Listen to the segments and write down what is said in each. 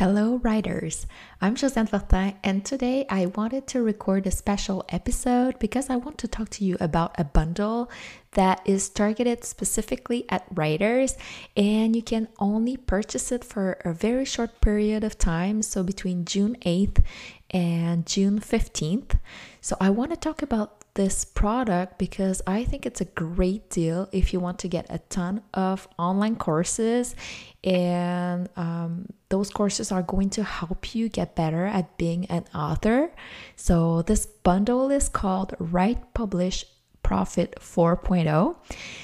Hello, writers. I'm Josiane Fortin, and today I wanted to record a special episode because I want to talk to you about a bundle that is targeted specifically at writers, and you can only purchase it for a very short period of time, so between June 8th and June 15th. So, I want to talk about this product because I think it's a great deal if you want to get a ton of online courses, and um, those courses are going to help you get better at being an author. So, this bundle is called Write, Publish, Profit 4.0.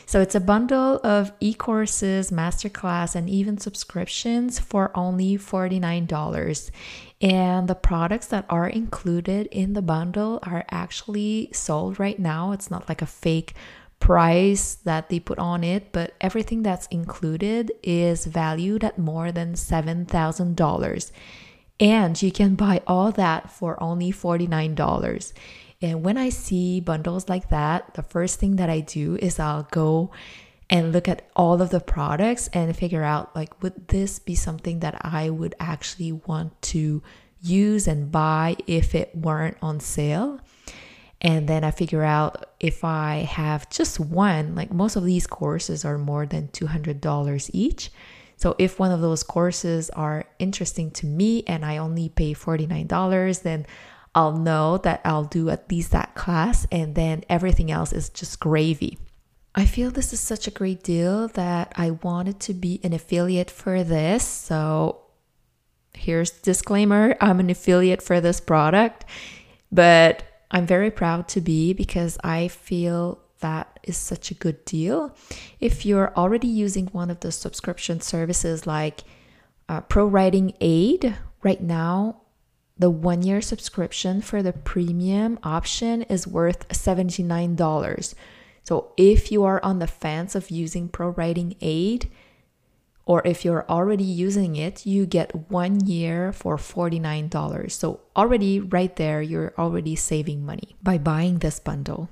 So it's a bundle of e courses, masterclass, and even subscriptions for only $49. And the products that are included in the bundle are actually sold right now. It's not like a fake price that they put on it, but everything that's included is valued at more than $7,000. And you can buy all that for only $49. And when I see bundles like that, the first thing that I do is I'll go and look at all of the products and figure out like would this be something that I would actually want to use and buy if it weren't on sale? And then I figure out if I have just one like most of these courses are more than $200 each. So if one of those courses are interesting to me and I only pay $49 then I'll know that I'll do at least that class and then everything else is just gravy I feel this is such a great deal that I wanted to be an affiliate for this. So here's disclaimer I'm an affiliate for this product, but I'm very proud to be because I feel that is such a good deal. If you're already using one of the subscription services like uh, Pro Writing Aid, right now, the one year subscription for the premium option is worth $79 so if you are on the fence of using Pro Writing Aid, or if you're already using it, you get one year for $49. So already right there, you're already saving money by buying this bundle.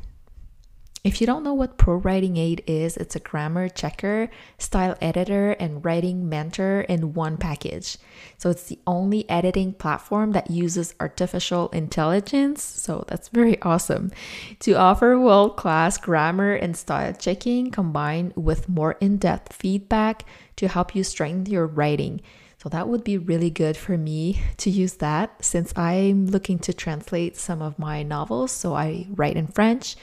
If you don't know what Pro Writing Aid is, it's a grammar checker, style editor, and writing mentor in one package. So it's the only editing platform that uses artificial intelligence. So that's very awesome to offer world class grammar and style checking combined with more in depth feedback to help you strengthen your writing. So that would be really good for me to use that since I'm looking to translate some of my novels. So I write in French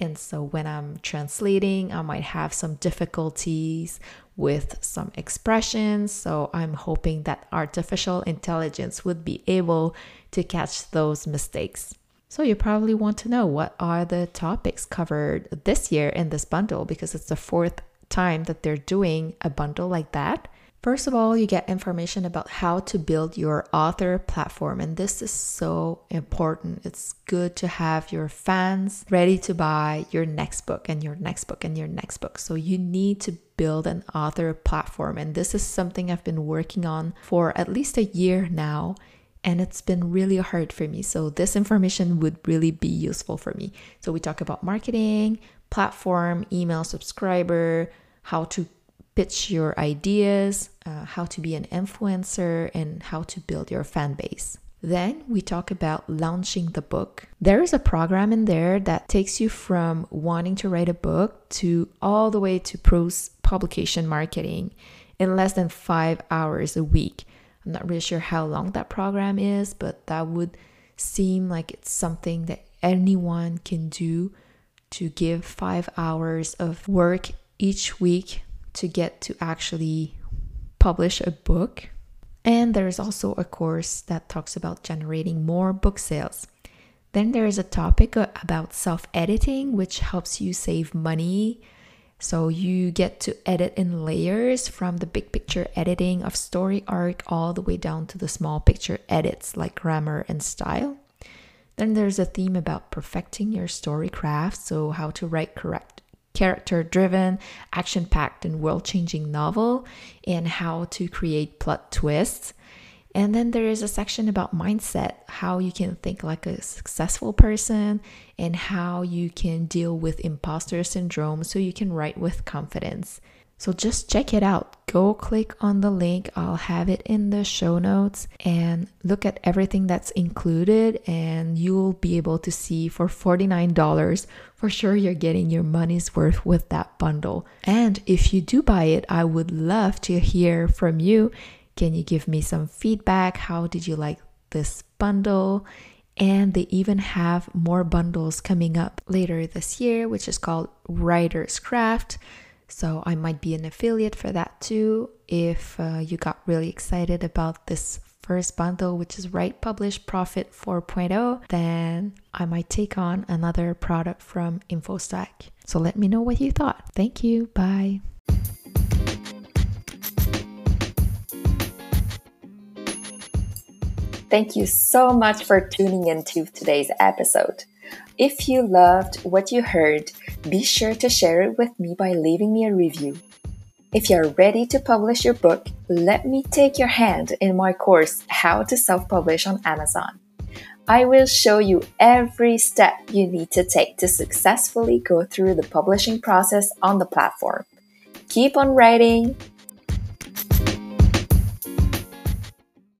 and so when I'm translating, I might have some difficulties with some expressions. So I'm hoping that artificial intelligence would be able to catch those mistakes. So you probably want to know what are the topics covered this year in this bundle because it's the fourth time that they're doing a bundle like that. First of all, you get information about how to build your author platform, and this is so important. It's good to have your fans ready to buy your next book and your next book and your next book. So, you need to build an author platform, and this is something I've been working on for at least a year now. And it's been really hard for me. So, this information would really be useful for me. So, we talk about marketing, platform, email subscriber, how to pitch your ideas, uh, how to be an influencer, and how to build your fan base. Then we talk about launching the book. There is a program in there that takes you from wanting to write a book to all the way to prose publication marketing in less than five hours a week. I'm not really sure how long that program is, but that would seem like it's something that anyone can do to give five hours of work each week to get to actually publish a book. And there's also a course that talks about generating more book sales. Then there is a topic about self editing, which helps you save money. So you get to edit in layers from the big picture editing of story arc all the way down to the small picture edits like grammar and style. Then there's a theme about perfecting your story craft, so how to write correct character driven, action packed, and world changing novel, and how to create plot twists. And then there is a section about mindset, how you can think like a successful person, and how you can deal with imposter syndrome so you can write with confidence. So just check it out. Go click on the link. I'll have it in the show notes and look at everything that's included, and you'll be able to see for $49 for sure you're getting your money's worth with that bundle. And if you do buy it, I would love to hear from you. Can you give me some feedback? How did you like this bundle? And they even have more bundles coming up later this year, which is called Writer's Craft. So I might be an affiliate for that too. If uh, you got really excited about this first bundle, which is Write Publish Profit 4.0, then I might take on another product from InfoStack. So let me know what you thought. Thank you. Bye. Thank you so much for tuning into today's episode. If you loved what you heard, be sure to share it with me by leaving me a review. If you're ready to publish your book, let me take your hand in my course, How to Self Publish on Amazon. I will show you every step you need to take to successfully go through the publishing process on the platform. Keep on writing,